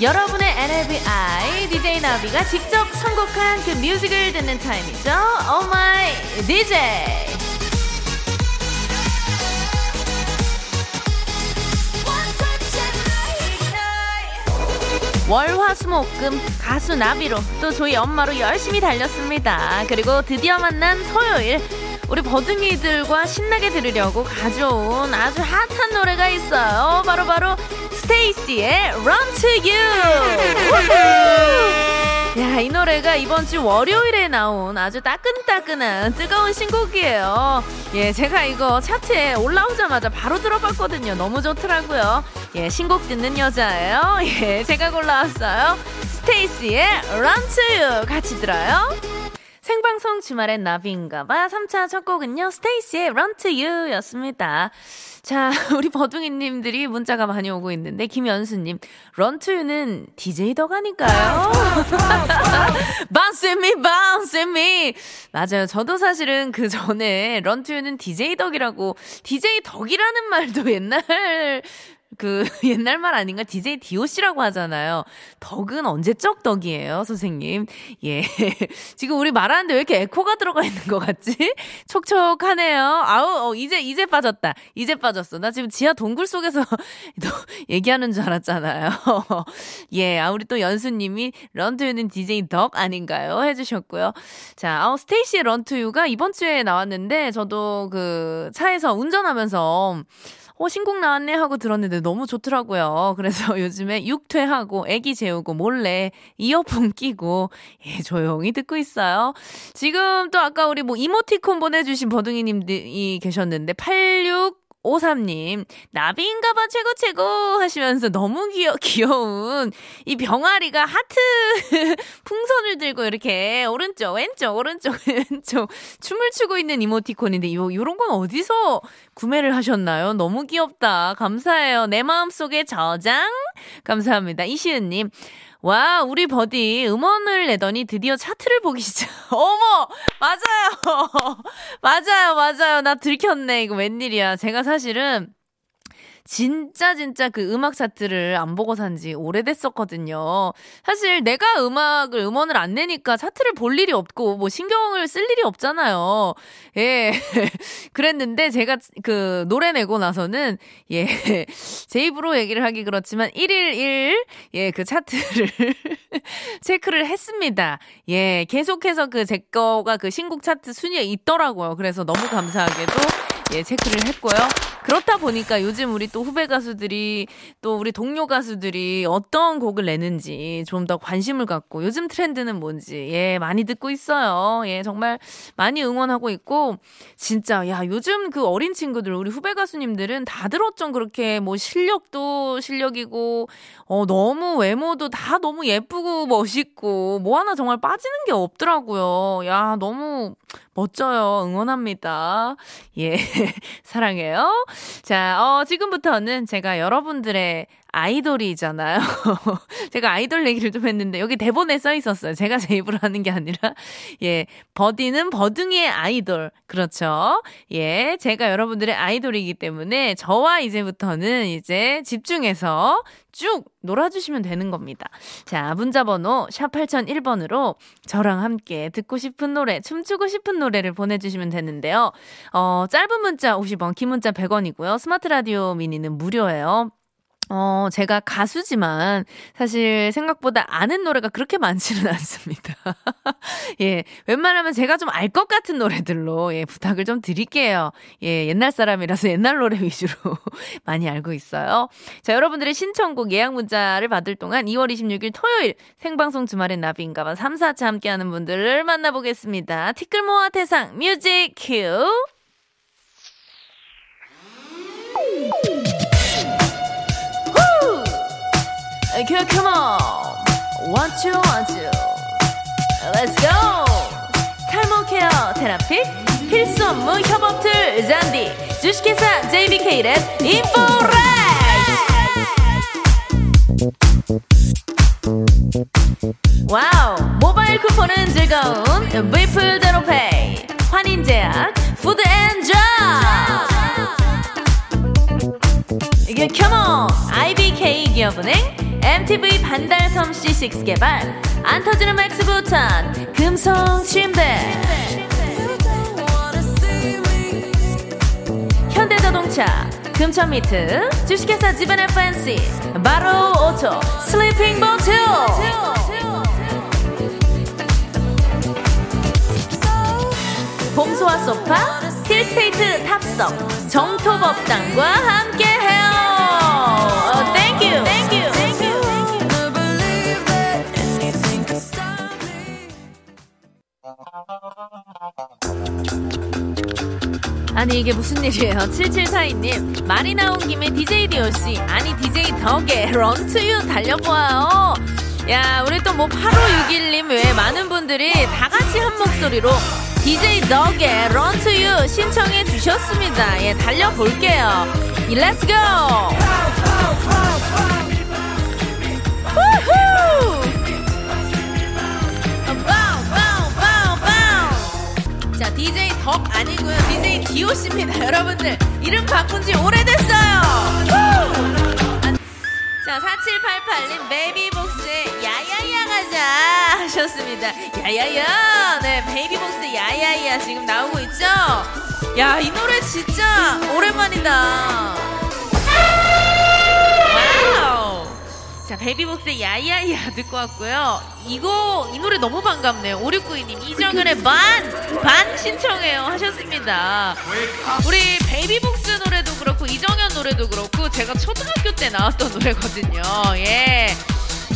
여러분의 NLBI DJ 나비가 직접 선곡한 그 뮤직을 듣는 타임이죠. Oh my DJ. 월화수목금 가수 나비로 또 저희 엄마로 열심히 달렸습니다. 그리고 드디어 만난 토요일 우리 버둥이들과 신나게 들으려고 가져온 아주 핫한 노래가 있어요. 바로 바로 스테이시의 Run to You. 야, 이 노래가 이번 주 월요일에 나온 아주 따끈따끈한 뜨거운 신곡이에요. 예, 제가 이거 차트에 올라오자마자 바로 들어봤거든요. 너무 좋더라고요. 예, 신곡 듣는 여자예요. 예, 제가 골라왔어요. 스테이시의 Run to You 같이 들어요. 생방송 주말엔 나비인가봐. 3차 첫 곡은요 스테이시의 Run to You 였습니다. 자 우리 버둥이님들이 문자가 많이 오고 있는데 김연수님 Run to You는 DJ 덕 아닐까요? Bounce me bounce me. 맞아요. 저도 사실은 그 전에 Run to You는 DJ 덕이라고 DJ 덕이라는 말도 옛날 그 옛날 말 아닌가? DJ DOC라고 하잖아요. 덕은 언제적 덕이에요, 선생님? 예. 지금 우리 말하는데 왜 이렇게 에코가 들어가 있는 것 같지? 촉촉하네요. 아우, 어, 이제, 이제 빠졌다. 이제 빠졌어. 나 지금 지하 동굴 속에서 또 얘기하는 줄 알았잖아요. 예. 아, 우리 또 연수님이 런투유는 DJ 덕 아닌가요? 해주셨고요. 자, 어, 스테이시의 런투유가 이번 주에 나왔는데 저도 그 차에서 운전하면서 어, 신곡 나왔네 하고 들었는데 너무 좋더라고요. 그래서 요즘에 육퇴하고 애기 재우고 몰래 이어폰 끼고 예, 조용히 듣고 있어요. 지금 또 아까 우리 뭐 이모티콘 보내주신 버둥이님들이 계셨는데 86 오삼님, 나비인가 봐 최고 최고 하시면서 너무 귀여, 귀여운 이 병아리가 하트 풍선을 들고 이렇게 오른쪽, 왼쪽, 오른쪽, 왼쪽 춤을 추고 있는 이모티콘인데 요, 요런 건 어디서 구매를 하셨나요? 너무 귀엽다. 감사해요. 내 마음속에 저장. 감사합니다. 이시은님. 와, 우리 버디 음원을 내더니 드디어 차트를 보기 시작. 어머! 맞아요! 맞아요, 맞아요. 나 들켰네. 이거 웬일이야. 제가 사실은 진짜 진짜 그 음악 차트를 안 보고 산 지 오래됐었거든요. 사실 내가 음악을 음원을 안 내니까 차트를 볼 일이 없고 뭐 신경을 쓸 일이 없잖아요. 예. 그랬는데 제가 그 노래 내고 나서는 예. 제 입으로 얘기를 하기 그렇지만 1일 1 예, 그 차트를 체크를 했습니다. 예. 계속해서 그 제 거가 그 신곡 차트 순위에 있더라고요. 그래서 너무 감사하게도 예, 체크를 했고요. 그렇다 보니까 요즘 우리 또 후배 가수들이 또 우리 동료 가수들이 어떤 곡을 내는지 좀 더 관심을 갖고 요즘 트렌드는 뭔지 예, 많이 듣고 있어요. 예, 정말 많이 응원하고 있고 진짜 야, 요즘 그 어린 친구들 우리 후배 가수님들은 다들 어쩜 그렇게 뭐 실력도 실력이고 어 너무 외모도 다 너무 예쁘고 멋있고 뭐 하나 정말 빠지는 게 없더라고요. 야, 너무 멋져요. 응원합니다. 예. 사랑해요. 자, 어, 지금부터는 제가 여러분들의 아이돌이잖아요. 제가 아이돌 얘기를 좀 했는데 여기 대본에 써 있었어요. 제가 제 입으로 하는 게 아니라 예, 버디는 버둥이의 아이돌. 그렇죠. 예, 제가 여러분들의 아이돌이기 때문에 저와 이제부터는 이제 집중해서 쭉 놀아주시면 되는 겁니다. 자, 문자번호 샵 8001번으로 저랑 함께 듣고 싶은 노래, 춤추고 싶은 노래를 보내주시면 되는데요. 어, 짧은 문자 50원, 긴 문자 100원이고요. 스마트 라디오 미니는 무료예요. 어, 제가 가수지만 사실 생각보다 아는 노래가 그렇게 많지는 않습니다. 예, 웬만하면 제가 좀 알 것 같은 노래들로 예, 부탁을 좀 드릴게요. 예, 옛날 사람이라서 옛날 노래 위주로 많이 알고 있어요. 자, 여러분들의 신청곡 예약 문자를 받을 동안 2월 26일 토요일 생방송 주말엔 나비인가봐 3, 4부 함께하는 분들을 만나보겠습니다. 티끌 모아 태산 music cue! Okay, come on. One, two, one, two. Let's go. 테라픽 필수 업무 협업 툴 잔디 주식회사 JBK랩 인포레 와우 모바일 쿠폰은 즐거운 비플 제로페이 환인제약 푸드 앤점 이게 컴온 IBK 기업은행 MTV 반달섬 C6 개발. 안 터지는 맥스 부탄 금성 침대. 현대자동차 금천미트 주식회사 지벤 FNC 바로 오토 슬리핑 보트 봄소와 소파 힐스테이트 탑석 정토법당과 함께 아니 이게 무슨 일이에요? 7742님 말이 나온 김에 DJ DOC 아니 DJ 덕에 런투유 달려보아요. 야 우리 또 뭐 8561님 외에 많은 분들이 다 같이 한 목소리로 DJ 덕의 런투유 신청해 주셨습니다. 예 달려볼게요. Let's go 바꾼 지 오래됐어요 자 4788님 베이비복스의 야야야 가자 하셨습니다 야야야 네 베이비복스 야야야 지금 나오고 있죠 야 이 노래 진짜 오랜만이다 자, 베이비복스의 야야야 듣고 왔고요. 이거, 이 노래 너무 반갑네요. 5692님, 이정현의 반! 반 신청해요. 하셨습니다. 우리 베이비복스 노래도 그렇고, 이정현 노래도 그렇고, 제가 초등학교 때 나왔던 노래거든요. 예.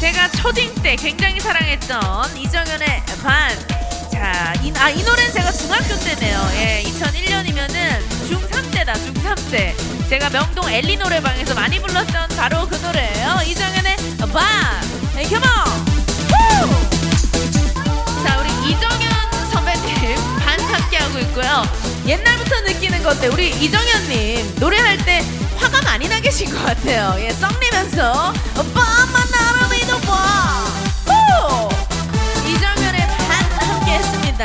제가 초딩 때 굉장히 사랑했던 이정현의 반. 자, 이, 아, 이 노래는 제가 중학교 때네요. 예, 2001년이면은 중3 때다, 중3 때. 제가 명동 엘리 노래방에서 많이 불렀던 바로 그 노래예요. 이정현의 반. 네, 컴온! 후! 자, 우리 이정현 옛날부터 느끼는 건데, 우리 이정현님 노래할 때 화가 많이 나 계신 것 같아요. 예, 썩내면서 오빠 만 나를 믿어봐. 후! 이정현의 반 함께 했습니다.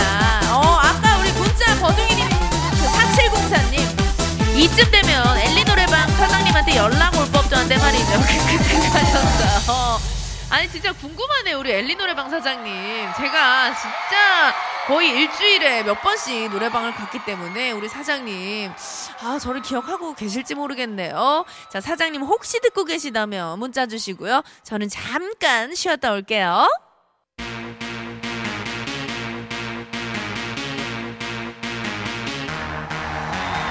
어, 아까 우리 문자 버둥이님, 그 4704님, 이쯤 되면 엘리 노래방 사장님한테 연락 올 법도 한데 말이죠. 그 생각하셨어요. 아니, 진짜 궁금하네요. 우리 엘리 노래방 사장님. 제가 진짜 거의 일주일에 몇 번씩 노래방을 갔기 때문에 우리 사장님, 아, 저를 기억하고 계실지 모르겠네요. 자, 사장님 혹시 듣고 계시다면 문자 주시고요. 저는 잠깐 쉬었다 올게요.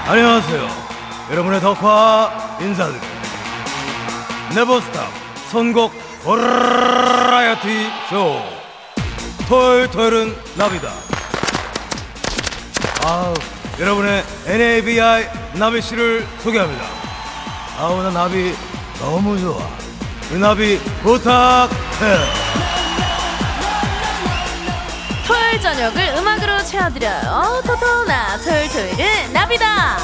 안녕하세요. 여러분의 덕화 인사드립니다. 네버스탑 선곡 버라이어티 쇼. 토요일 토요일은 나비다. 아우, 여러분의 NABI 나비 씨를 소개합니다. 아우, 나 나비 너무 좋아. 이 나비 부탁해. 토요일 저녁을 음악으로 채워드려요. 토토나 토요일 토요일은 나비다.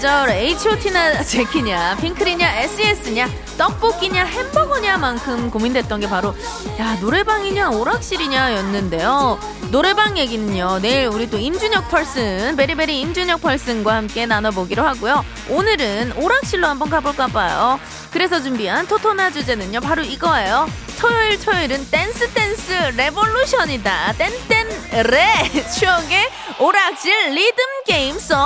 시절 H.O.T나 제키냐, 핑클이냐, S.E.S냐, 떡볶이냐, 햄버거냐만큼 고민됐던 게 바로 야 노래방이냐 오락실이냐였는데요. 노래방 얘기는요. 내일 우리 또 임준혁 person, 베리베리 임준혁 person과 함께 나눠보기로 하고요. 오늘은 오락실로 한번 가볼까 봐요. 그래서 준비한 토토나 주제는요. 바로 이거예요. 토요일 토요일은 Dance Dance Revolution이다. 땡땡 레 추억의 오락실 리듬 게임 송.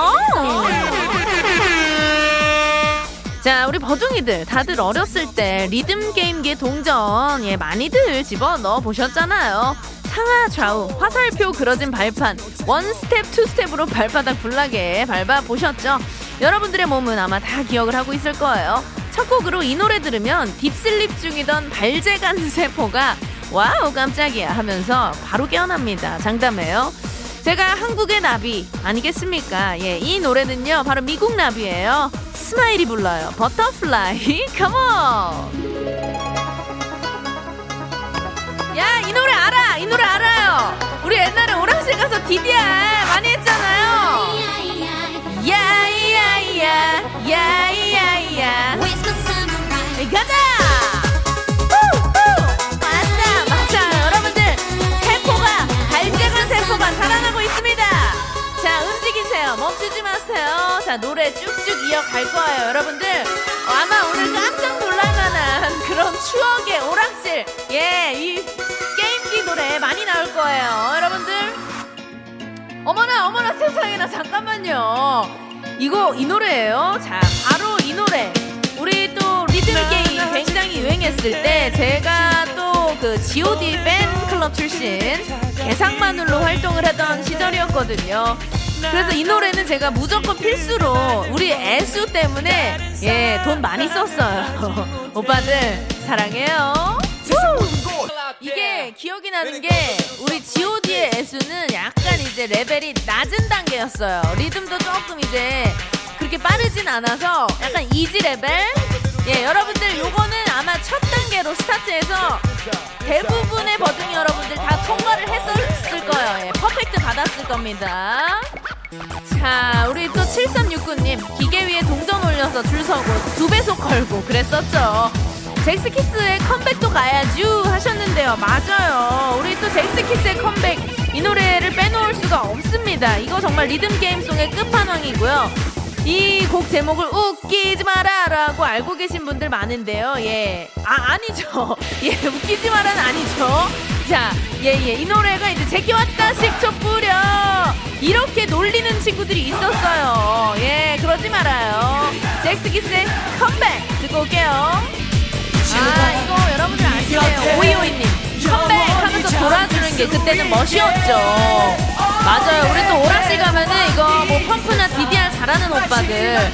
자, 우리 버둥이들 다들 어렸을 때 리듬 게임계 동전 예 많이들 집어 넣어 보셨잖아요. 상하 좌우 화살표 그려진 발판 one step two step으로 발바닥 불나게 밟아 보셨죠? 여러분들의 몸은 아마 다 기억을 하고 있을 거예요. 첫 곡으로 이 노래 들으면 deep sleep 중이던 발재간 세포가 wow 깜짝이야 하면서 바로 깨어납니다. 장담해요. 제가 한국의 나비 아니겠습니까? 예, 이 노래는요 바로 미국 나비예요. 스마일이 불러요. Butterfly, come on. 이 노래 알아 이 노래 알아요 우리 옛날에 오락실 가서 DDR 많이 했잖아요 야이야이야 야이야 이야 가자. 후후 맞다 맞아. 여러분들 세포가 발재간 세포가 살아나고 있습니다. 자 움직이세요. 멈추지 마세요. 자 노래 쭉쭉 이어갈 거예요 여러분들. 아마 오늘 깜짝 놀랄만한 그런 추억의 오락실. 예이 게임기 노래 많이 나올 거예요. 여러분들. 어머나 어머나 세상에나 잠깐만요 이거 이 노래예요 자 바로 이 노래 우리 또 리듬 게임 굉장히 유행했을 때 제가 또 그 G.O.D 팬클럽 출신 개상마눌로 활동을 하던 시절이었거든요. 그래서 이 노래는 제가 무조건 필수로 우리 애수 때문에 예 돈 많이 썼어요. 오빠들 사랑해요. 우! 이게 기억이 나는 게 우리 G.O.D의 애수는 약간 이제 레벨이 낮은 단계였어요. 리듬도 조금 이제 그렇게 빠르진 않아서 약간 easy level? 예, 여러분들 요거는 아마 첫 단계로 스타트해서 대부분의 버둥이 여러분들 다 통과를 했었을 거예요. 예, 퍼펙트 받았을 겁니다. 자, 우리 또 7369님 기계 위에 동전 올려서 줄 서고 두 배속 걸고 그랬었죠. 잭스키스의 컴백도 가야죠 하셨는데요. 맞아요. 우리 또 잭스키스의 컴백 이 노래를 빼놓을 수가 없습니다. 이거 정말 리듬 게임송의 끝판왕이고요. 이 곡 제목을 웃기지 마라라고 알고 계신 분들 많은데요. 예. 아, 아니죠. 예, 웃기지 마라는 아니죠. 자, 예, 예. 이 노래가 이제 제기 왔다 식초 뿌려. 이렇게 놀리는 친구들이 있었어요. 예, 그러지 말아요. 잭스키스의 컴백 듣고 올게요. 아, 이거 여러분들 아시네요. 오이오이님. 컴백하면서 돌아주는 게 그때는 멋이었죠. 맞아요. 우리 또 오락실 가면은 이거 뭐 펌프나 DDR 잘하는 오빠들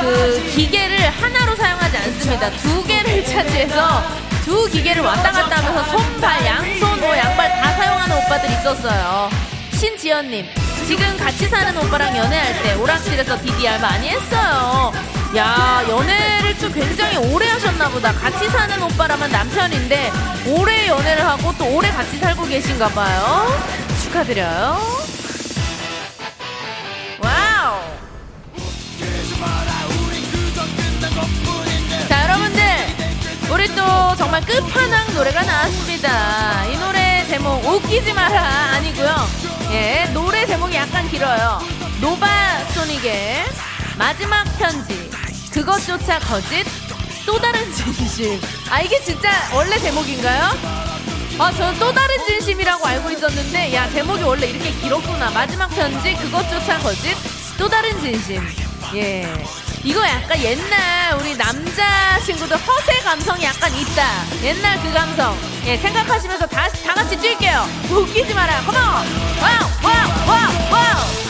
그 기계를 하나로 사용하지 않습니다. 두 개를 차지해서 두 기계를 왔다 갔다 하면서 손발, 양손, 뭐 양발 다 사용하는 오빠들 있었어요. 신지연님, 지금 같이 사는 오빠랑 연애할 때 오락실에서 DDR 많이 했어요. 야, 연애를 좀 굉장히 오래 하셨나 보다. 같이 사는 오빠라면 남편인데 오래 연애를 하고 또 오래 같이 살고 계신가 봐요. 축하드려요. Wow. 자, 여러분들. 우리 또 정말 끝판왕 노래가 나왔습니다. 이 노래 제목 웃기지 마라 아니고요. 예, 노래 제목이 약간 길어요. 노바 소닉의 마지막 편지. 그것조차 거짓. 또 다른 진심. 아 이게 진짜 원래 제목인가요? 아, 저는 또 다른 진심이라고 알고 있었는데, 야, 제목이 원래 이렇게 길었구나. 마지막 편지, 그것조차 거짓, 또 다른 진심. 예. 이거 약간 옛날 우리 남자 친구들 허세 감성이 약간 있다. 옛날 그 감성. 예, 생각하시면서 다, 다 같이 뛸게요. 웃기지 마라. Come on! Wow! Wow! Wow! Wow!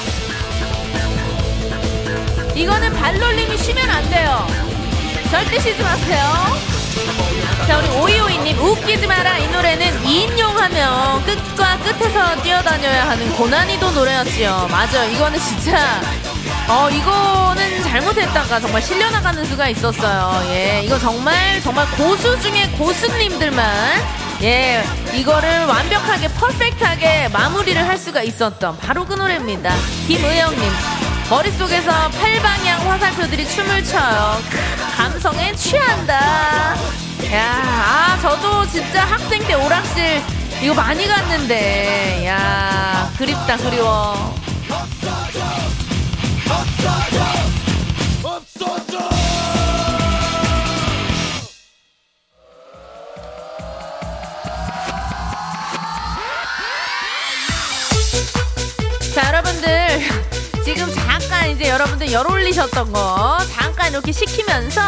이거는 발놀림이 쉬면 안 돼요. 절대 쉬지 마세요. 자, 우리 오이오이님, 웃기지 마라. 이 노래는 2인용 하면 끝과 끝에서 뛰어다녀야 하는 고난이도 노래였지요. 맞아요. 이거는 진짜, 어, 이거는 잘못했다가 정말 실려나가는 수가 있었어요. 예, 이거 정말, 정말 고수 중에 고수님들만, 예, 이거를 완벽하게, 퍼펙트하게 마무리를 할 수가 있었던 바로 그 노래입니다. 김의영님. 머릿속에서 팔방향 화살표들이 춤을 춰요. 감성에 취한다. 야, 아, 저도 진짜 학생 때 오락실 이거 많이 갔는데. 야, 그립다, 그리워. 여러분들 열 올리셨던 거 잠깐 이렇게 식히면서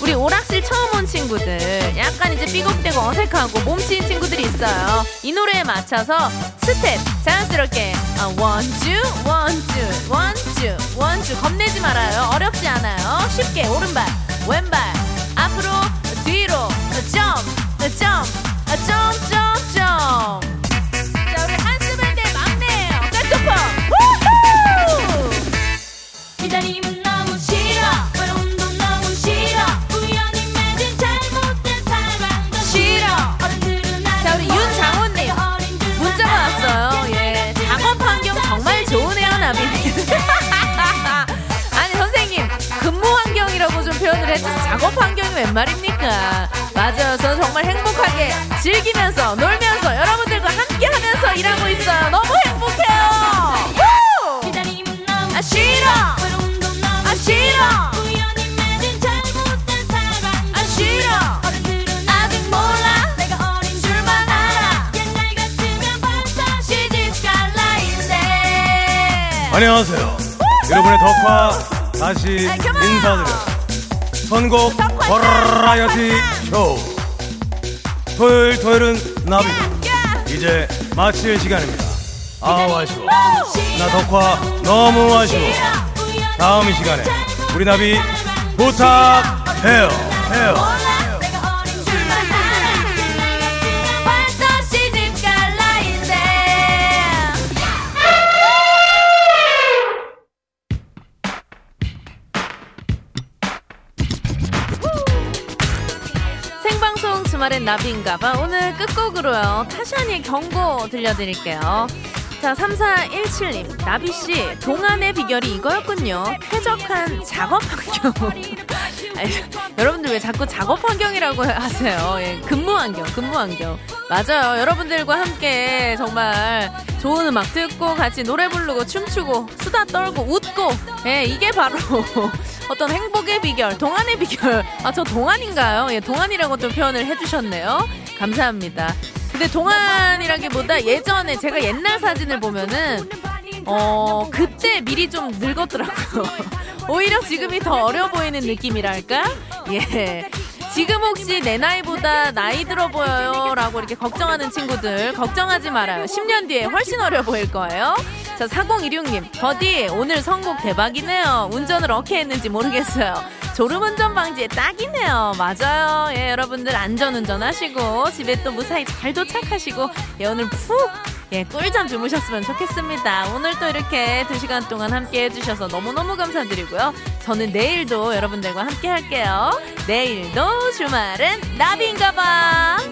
우리 오락실 처음 온 친구들 약간 이제 삐걱대고 어색하고 몸치인 친구들이 있어요. 이 노래에 맞춰서 스텝 자연스럽게 아, 원주 원주 원주 원주 겁내지 말아요. 어렵지 않아요. 쉽게 오른발 왼발 앞으로 말입니까? 맞아요. 저는 정말 행복하게 즐기면서 놀면서 여러분들과 함께 하면서 일하고 있어요. 너무 행복해요. 아 싫어. 아 싫어. 아 싫어. 어른들은 아직 몰라. 내가 어린 줄만 알아. 옛날 같으면 벌써 시집갈 나이인데. 안녕하세요. 여러분의 덕화 다시 아! 인사드려요. 선곡 버라이어티 쇼. 토요일 토요일은 나비다. 야. 이제 마칠 시간입니다. 아우 아쉬워. 우! 나 덕화 너무 아쉬워. 다음 이 시간에 우리 나비 부탁해요. 해요. 주말엔 나비인가봐. 오늘 끝곡으로요. 타샤니의 경고 들려드릴게요. 자 3417님. 나비씨 동안의 비결이 이거였군요. 쾌적한 작업 환경. 아니, 여러분들 왜 자꾸 작업 환경이라고 하세요? 예, 근무 환경 근무 환경. 맞아요. 여러분들과 함께 정말 좋은 음악 듣고 같이 노래 부르고 춤추고 수다 떨고 웃고. 예, 이게 바로 어떤 행복의 비결, 동안의 비결. 아, 저 동안인가요? 예, 동안이라고 또 표현을 해주셨네요. 감사합니다. 근데 동안이라기보다 예전에 제가 옛날 사진을 보면은, 어, 그때 미리 좀 늙었더라고요. 오히려 지금이 더 어려 보이는 느낌이랄까? 예. 지금 혹시 내 나이보다 나이 들어 보여요? 라고 이렇게 걱정하는 친구들, 걱정하지 말아요. 10년 뒤에 훨씬 어려 보일 거예요. 자, 4016님, 버디, 오늘 선곡 대박이네요. 운전을 어떻게 했는지 모르겠어요. 졸음운전 방지에 딱이네요. 맞아요. 예, 여러분들 안전운전 하시고, 집에 또 무사히 잘 도착하시고, 예, 오늘 푹, 예, 꿀잠 주무셨으면 좋겠습니다. 오늘 또 이렇게 2시간 동안 함께 해주셔서 너무너무 감사드리고요. 저는 내일도 여러분들과 함께 할게요. 내일도 주말은 나비인가봐.